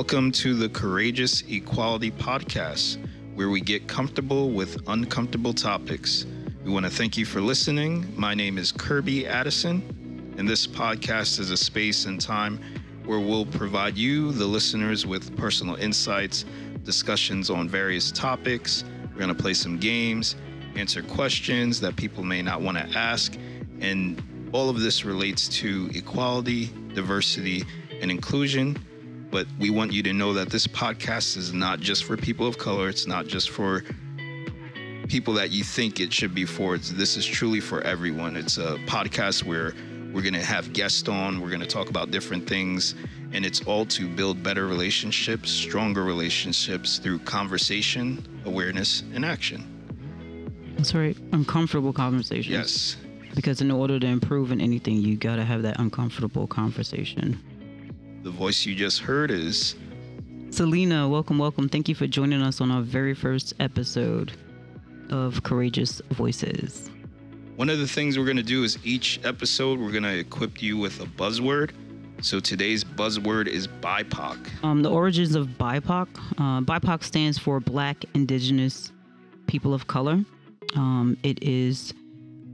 Welcome to the Courageous Equality Podcast, where we get comfortable with uncomfortable topics. We want to thank you for listening. My name is Kirby Addison, and this podcast is a space and time where we'll provide you, the listeners, with personal insights, discussions on various topics. We're going to play some games, answer questions that people may not want to ask, and all of this relates to equality, diversity, and inclusion but we want you to know that this podcast is not just for people of color. It's not just for people that you think it should be for. It's, this is truly for everyone. It's a podcast where we're going to have guests on. We're going to talk about different things. And it's all to build better relationships, stronger relationships through conversation, awareness, and action. That's right. Uncomfortable conversations. Yes. Because in order to improve in anything, you got to have that uncomfortable conversation. The voice you just heard is Selena. Welcome, welcome. Thank you for joining us on our very first episode of Courageous Voices. One of the things we're going to do is each episode, we're going to equip you with a buzzword. So today's buzzword is BIPOC. Um, the origins of BIPOC. Uh, BIPOC stands for Black, Indigenous, People of Color. Um, it is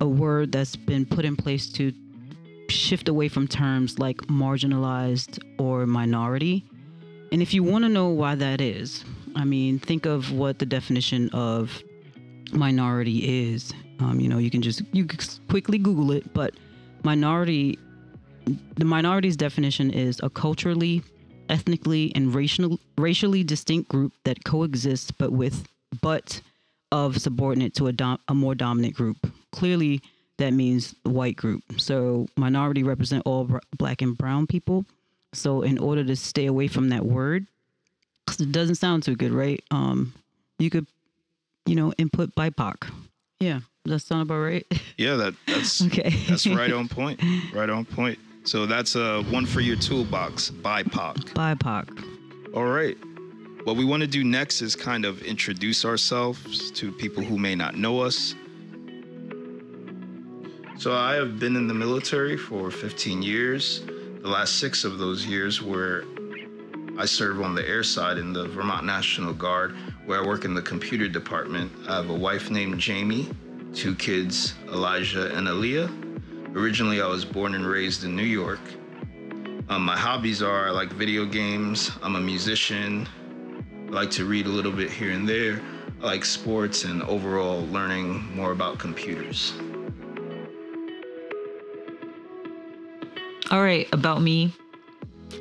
a word that's been put in place to shift away from terms like marginalized or minority. And if you want to know why that is, I mean, think of what the definition of minority is. Um, you know, you can just you can quickly Google it, but minority, the minority's definition is a culturally, ethnically, and racial, racially distinct group that coexists, but with but of subordinate to a, dom, a more dominant group. Clearly, that means white group. So minority represent all black and brown people. So in order to stay away from that word, because it doesn't sound too good, right? Um, you could, you know, input BIPOC. Yeah, does that sound about right? Yeah, that that's okay. that's right on point. Right on point. So that's uh, one for your toolbox, BIPOC. BIPOC. All right. What we want to do next is kind of introduce ourselves to people who may not know us so I have been in the military for 15 years. The last six of those years were I serve on the air side in the Vermont National Guard, where I work in the computer department. I have a wife named Jamie, two kids, Elijah and Aaliyah. Originally, I was born and raised in New York. Um, my hobbies are I like video games, I'm a musician, I like to read a little bit here and there, I like sports, and overall learning more about computers. All right, about me.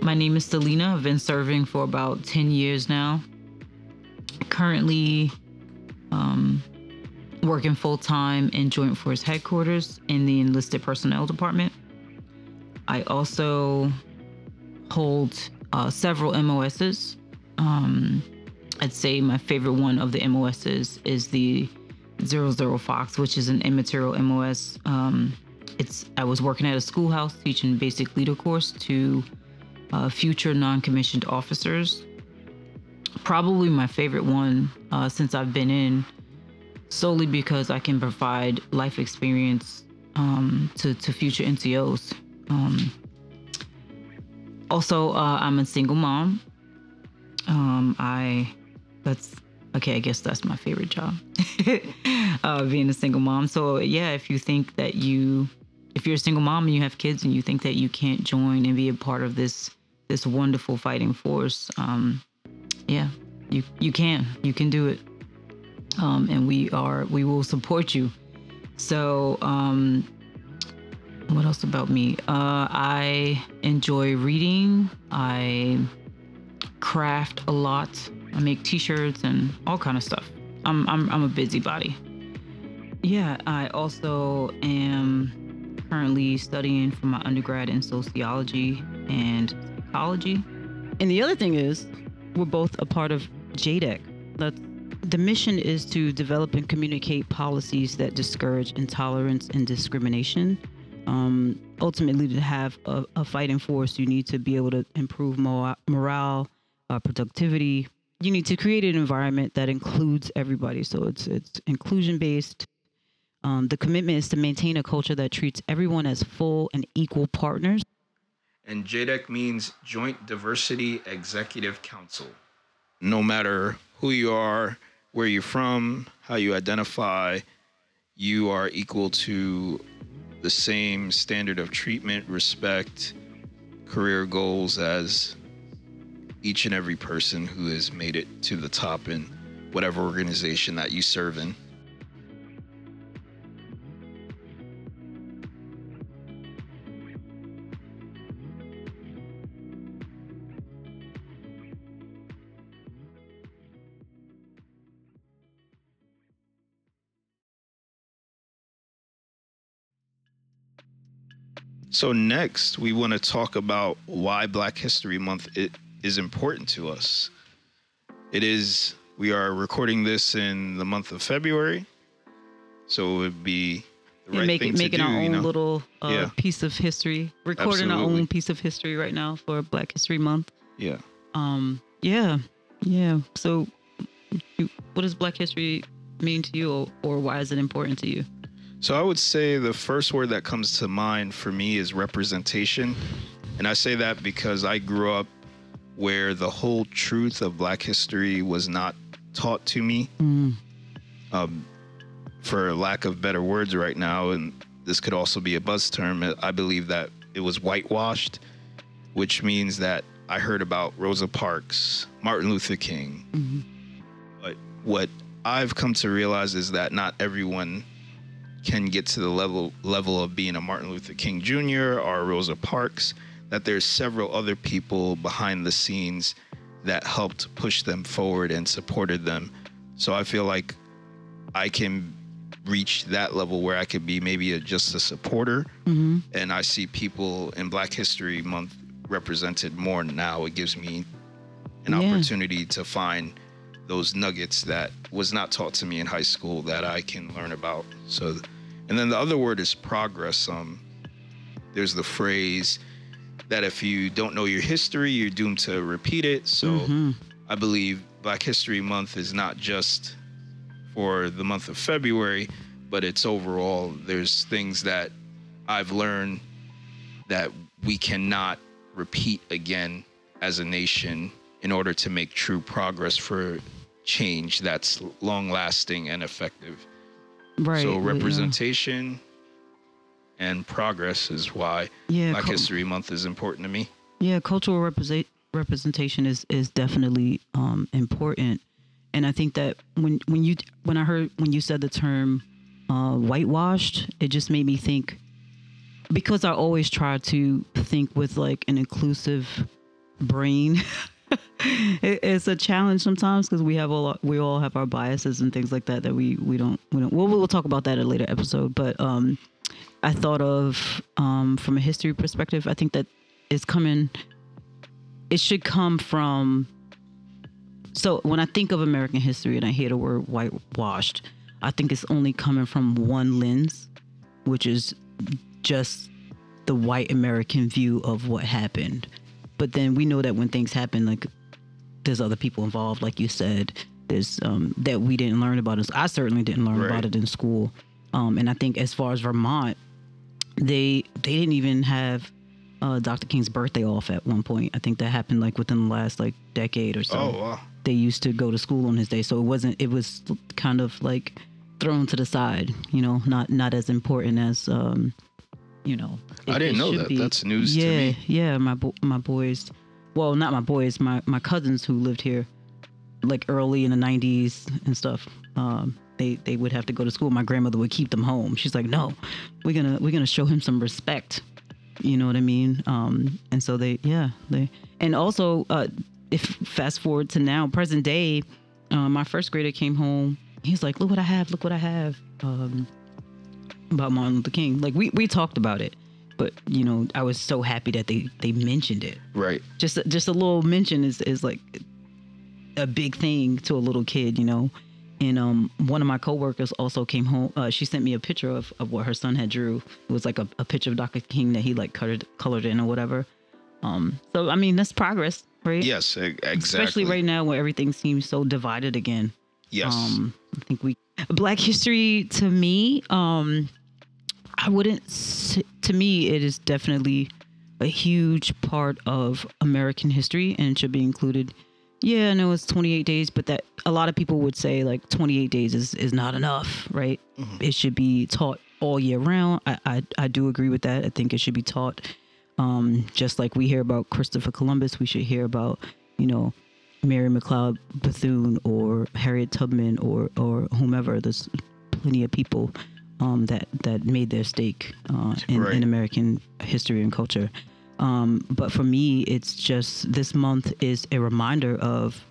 My name is Selena. I've been serving for about 10 years now. Currently um, working full time in Joint Force Headquarters in the Enlisted Personnel Department. I also hold uh, several MOSs. Um, I'd say my favorite one of the MOSs is the 00 Fox, which is an immaterial MOS. Um, it's I was working at a schoolhouse teaching basic leader course to uh, future non-commissioned officers. Probably my favorite one uh, since I've been in, solely because I can provide life experience um, to to future NCOs. Um, also, uh, I'm a single mom. Um, I that's okay. I guess that's my favorite job, uh, being a single mom. So yeah, if you think that you if you're a single mom and you have kids and you think that you can't join and be a part of this this wonderful fighting force, um, yeah, you you can. You can do it. Um, and we are we will support you. So um, what else about me? Uh, I enjoy reading. I craft a lot. I make T-shirts and all kind of stuff. I'm I'm I'm a busybody. Yeah, I also am currently studying for my undergrad in sociology and psychology. And the other thing is, we're both a part of JDEC. That the mission is to develop and communicate policies that discourage intolerance and discrimination. Um, ultimately, to have a, a, fighting force, you need to be able to improve morale, uh, productivity. You need to create an environment that includes everybody. So it's it's inclusion based, um, the commitment is to maintain a culture that treats everyone as full and equal partners. and JDEC means Joint Diversity Executive Council. No matter who you are, where you're from, how you identify, you are equal to the same standard of treatment, respect, career goals as each and every person who has made it to the top in whatever organization that you serve in. So next, we want to talk about why Black History Month it is important to us. It is we are recording this in the month of February, so it would be the right make thing making to do. our own you know? little uh, Yeah. piece of history, recording our own piece of history right now for Black History Month. yeah. Um, yeah, yeah. So, you, what does Black History mean to you, or, or why is it important to you? So I would say the first word that comes to mind for me is representation. And I say that because I grew up where the whole truth of black history was not taught to me. Mm. Um, for lack of better words right now, and this could also be a buzz term, I believe that it was whitewashed, which means that I heard about Rosa Parks, Martin Luther King. Mhm. But what I've come to realize is that not everyone can get to the level level of being a Martin Luther King Jr. or a Rosa Parks. That there's several other people behind the scenes that helped push them forward and supported them. So I feel like I can reach that level where I could be maybe a, just a supporter, Mm-hmm. and I see people in Black History Month represented more now. It gives me an Yeah. opportunity to find those nuggets that was not taught to me in high school that I can learn about. So, and then the other word is progress. Um, there's the phrase that if you don't know your history, you're doomed to repeat it. So, Mhm. I believe Black History Month is not just for the month of February, but it's overall. There's things that I've learned that we cannot repeat again as a nation in order to make true progress for change that's long lasting and effective. Right. so well, yeah. representation and progress is why Yeah, Black History Month is important to me. Yeah, cultural represent, representation is is definitely um, important, and I think that when when you when I heard when you said the term uh, whitewashed, it just made me think because I always try to think with like an inclusive brain. it, it's a challenge sometimes because we have a lot, we all have our biases and things like that that we we don't we don't. Well, we'll talk about that in a later episode, but um, I thought of um, from a history perspective. I think that it's coming. It should come from. So when I think of American history and I hear the word whitewashed, I think it's only coming from one lens, which is just the white American view of what happened. But then we know that when things happen, like there's other people involved, like you said, there's um, that we didn't learn about. It. I certainly didn't learn Right. about it in school. Um, and I think as far as Vermont, they they didn't even have uh, Dr. King's birthday off at one point. I think that happened like within the last like decade or so. Oh wow. They used to go to school on his day, so it wasn't. It was kind of like thrown to the side. You know, not not as important as um, you know. I didn't know that. be. That's news to yeah, me. Yeah, my bo- my boys, well, not my boys, my my cousins who lived here, like early in the '90s and stuff. Um, they they would have to go to school. My grandmother would keep them home. She's like, no, we're gonna we're gonna show him some respect. You know what I mean? Um, and so they, yeah, they, and also, uh, if fast forward to now, present day, uh, my first grader came home. He's like, look what I have, look what I have. Um, about Martin Luther King. Like we we talked about it, but you know, I was so happy that they they mentioned it. Right. Just just a little mention is is like a big thing to a little kid, you know. And um, one of my coworkers also came home. Uh, she sent me a picture of, of what her son had drew. It was like a, a picture of Dr. King that he like colored colored in or whatever. Um, so I mean, that's progress, right? Yes. Exactly. Especially right now where everything seems so divided again. Yes. Um, I think we Black history to me, um, I wouldn't. To me, it is definitely a huge part of American history and should be included. Yeah, I know it's 28 days, but that a lot of people would say like 28 days is, is not enough, right? Mm-hmm. It should be taught all year round. I, I, I do agree with that. I think it should be taught. Um, just like we hear about Christopher Columbus, we should hear about, you know, Mary McLeod Bethune or Harriet Tubman or or whomever. There's plenty of people um, that that made their stake uh, in, in, American history and culture. Um, but for me, it's just this month is a reminder of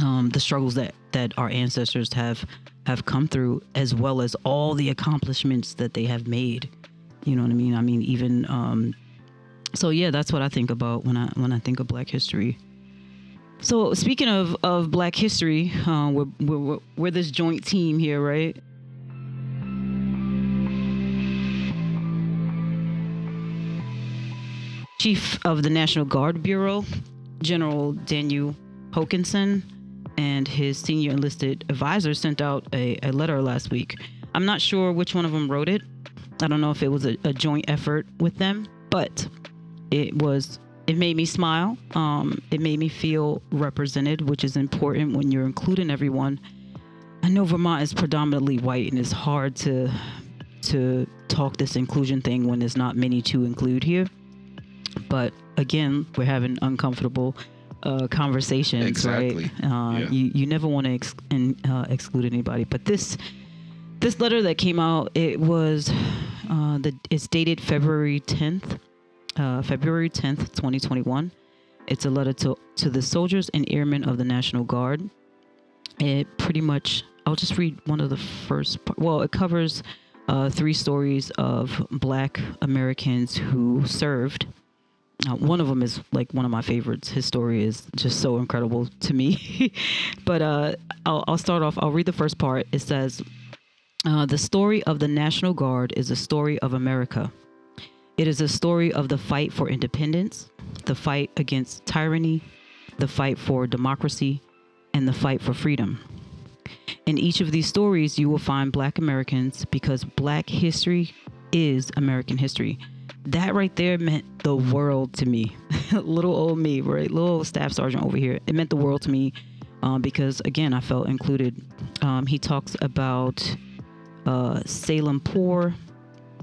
um, the struggles that that our ancestors have have come through, as well as all the accomplishments that they have made. You know what I mean? I mean, even um, so, yeah, that's what I think about when I when I think of Black history. So speaking of of Black history, uh, we're, we're we're this joint team here, right? Chief of the National Guard Bureau, General Daniel Hokanson, and his senior enlisted advisor sent out a, a, letter last week. I'm not sure which one of them wrote it. I don't know if it was a, a joint effort with them, but it was it made me smile. Um, it made me feel represented, which is important when you're including everyone. I know Vermont is predominantly white, and it's hard to to talk this inclusion thing when there's not many to include here. But again, we're having uncomfortable uh, conversations, exactly. right? Uh, yeah. You you never want to ex- uh, exclude anybody, but this this letter that came out, it was uh, the it's dated February 10th, uh, February 10th, 2021. It's a letter to, to the soldiers and airmen of the National Guard. It pretty much, I'll just read one of the first, part. well, it covers uh, three stories of black Americans who served. Uh, one of them is like one of my favorites. His story is just so incredible to me. but uh, I'll, I'll, start off, I'll read the first part. It says, uh, The story of the National Guard is a story of America it is a story of the fight for independence, the fight against tyranny, the fight for democracy, and the fight for freedom. In each of these stories, you will find Black Americans because Black history is American history. That right there meant the world to me. little old me, right? Little staff sergeant over here. It meant the world to me um, because, again, I felt included. Um, he talks about uh, Salem Poor,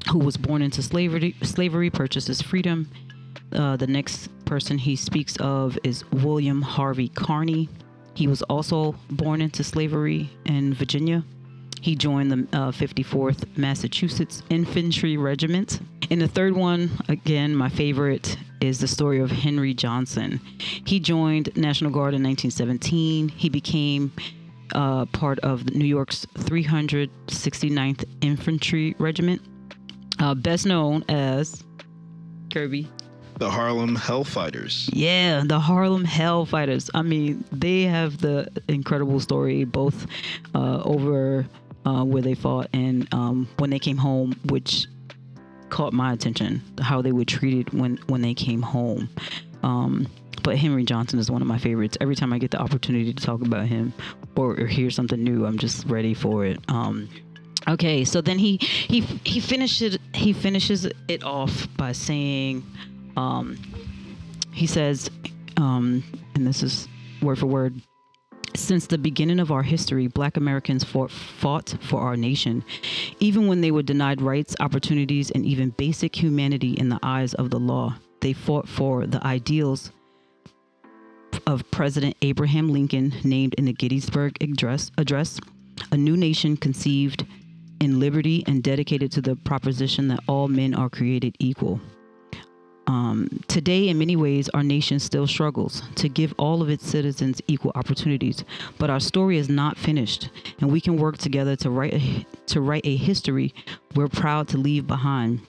who was born into slavery, slavery purchases freedom. Uh, the next person he speaks of is William Harvey Carney. He was also born into slavery in Virginia. He joined the uh, 54th Massachusetts Infantry Regiment. And the third one, again, my favorite, is the story of Henry Johnson. He joined National Guard in 1917. He became uh, part of New York's 369th Infantry Regiment uh, best known as Kirby. The Harlem Hellfighters. Yeah, the Harlem Hellfighters. I mean, they have the incredible story both uh, over uh, where they fought and um, when they came home, which caught my attention. How they were treated when when they came home. Um, but Henry Johnson is one of my favorites. Every time I get the opportunity to talk about him or, or hear something new, I'm just ready for it. Um, Okay, so then he he he finishes he finishes it off by saying, um, he says, um, and this is word for word. Since the beginning of our history, black Americans fought, fought for our nation, even when they were denied rights, opportunities, and even basic humanity in the eyes of the law. They fought for the ideals of President Abraham Lincoln, named in the Gettysburg Address, address a new nation conceived in liberty and dedicated to the proposition that all men are created equal. Um, today, in many ways, our nation still struggles to give all of its citizens equal opportunities, but our story is not finished, and we can work together to write a, to write a history we're proud to leave behind.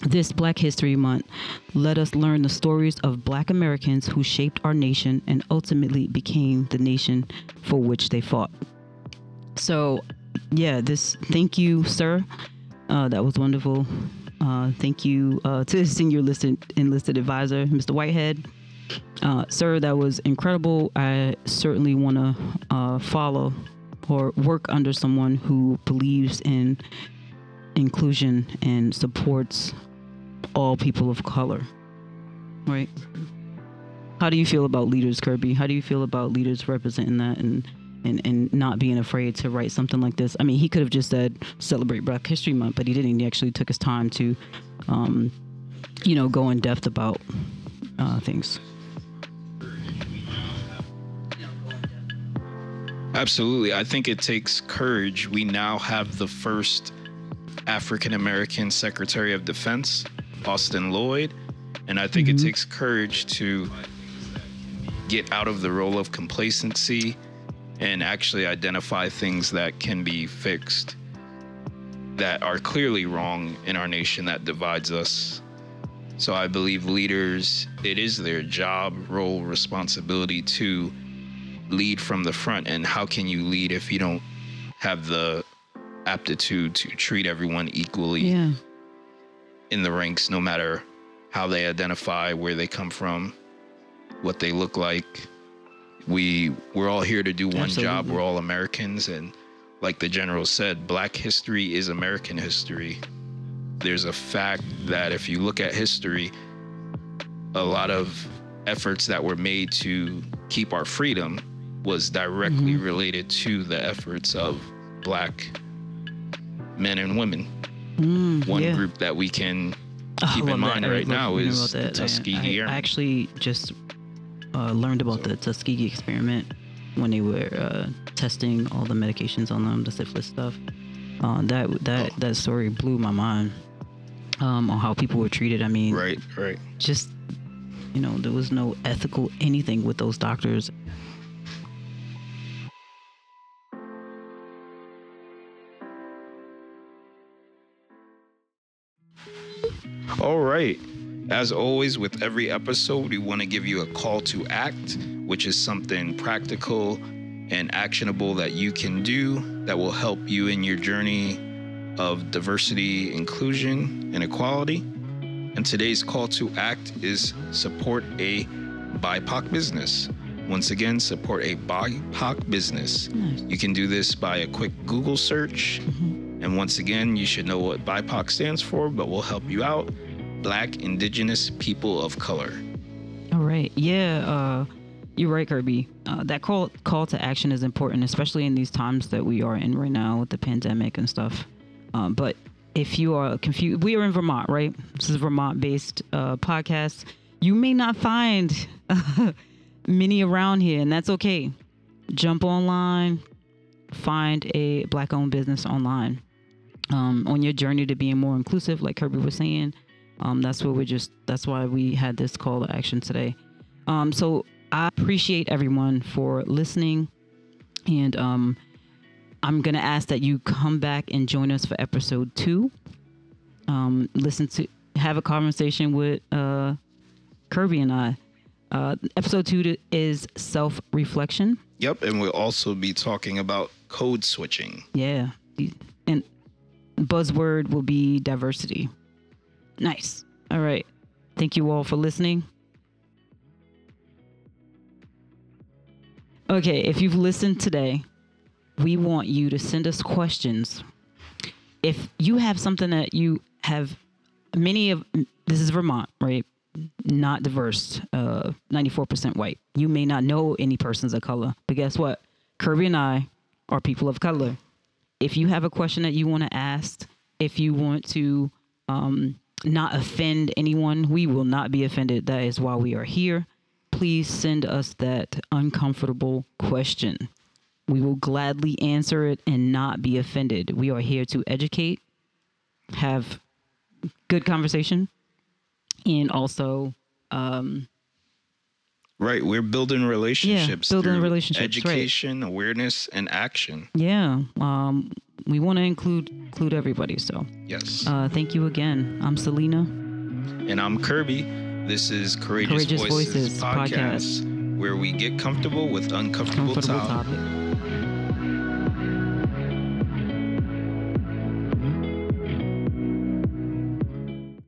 This Black History Month, let us learn the stories of Black Americans who shaped our nation and ultimately became the nation for which they fought. So yeah, this thank you, sir. Uh, that was wonderful. Uh, thank you uh, to senior enlisted enlisted advisor, Mr. Whitehead. Uh, sir, that was incredible. I certainly want to uh, follow or work under someone who believes in inclusion and supports all people of color. right? How do you feel about leaders, Kirby? How do you feel about leaders representing that and and, and not being afraid to write something like this? I mean, he could have just said celebrate Black History Month, but he didn't. He actually took his time to, um, you know, go in depth about uh, things. Absolutely. I think it takes courage. We now have the first African American Secretary of Defense, Austin Lloyd. And I think Mm-hmm. it takes courage to get out of the role of complacency and actually identify things that can be fixed that are clearly wrong in our nation that divides us. So I believe leaders, it is their job, role, responsibility to lead from the front. And how can you lead if you don't have the aptitude to treat everyone equally Yeah. in the ranks, no matter how they identify, where they come from, what they look like? We we're all here to do one job. We're all Americans, and like the general said, Black history is American history. There's a fact that if you look at history, a lot of efforts that were made to keep our freedom was directly Mm-hmm. related to the efforts of Black men and women. Mm, One yeah. group that we can Oh, keep I in mind that. Right now is that. Tuskegee I. I actually just uh, learned about the Tuskegee experiment when they were uh, testing all the medications on them, the syphilis stuff. Uh, that that Oh. that story blew my mind um, on how people were treated. I mean, Right, right. just you know, there was no ethical anything with those doctors. All right. As always, with every episode, we want to give you a call to act, which is something practical and actionable that you can do that will help you in your journey of diversity, inclusion, and equality. And today's call to act is support a BIPOC business. Once again, support a BIPOC business. Nice. You can do this by a quick Google search. Mm-hmm. And once again, you should know what BIPOC stands for, but we'll help you out. Black Indigenous People of Color. All right. Yeah, uh, you're right, Kirby. Uh, that call call to action is important, especially in these times that we are in right now with the pandemic and stuff. Um, but if you are confused, we are in Vermont, right? This is a Vermont-based uh, podcast. You may not find many around here, and that's okay. Jump online, find a black-owned business online. Um, on your journey to being more inclusive, like Kirby was saying, um, that's what we're just. That's why we had this call to action today. Um, so I appreciate everyone for listening, and um, I'm gonna ask that you come back and join us for episode two. Um, listen to have a conversation with uh, Kirby and I. Uh, episode two is self reflection. Yep, and we'll also be talking about code switching. Yeah, and buzzword will be diversity. Nice. All right. Thank you all for listening. Okay, if you've listened today, we want you to send us questions. If you have something that you have, many of this is Vermont, right? Not diverse, uh, 94% white. You may not know any persons of color, but guess what? Kirby and I are people of color. If you have a question that you want to ask, if you want to um, not offend anyone, we will not be offended. That is why we are here. Please send us that uncomfortable question. We will gladly answer it and not be offended. We are here to educate, have good conversation, and also um, Right, we're building relationships. Yeah, building relationships, right. Education, awareness, and action. yeah, um, we want to include include everybody. So Yes. uh, thank you again. I'm Selena. and I'm Kirby. This is Courageous, Courageous Voices, Voices podcast, where we get comfortable with uncomfortable Comfortable topics. topic.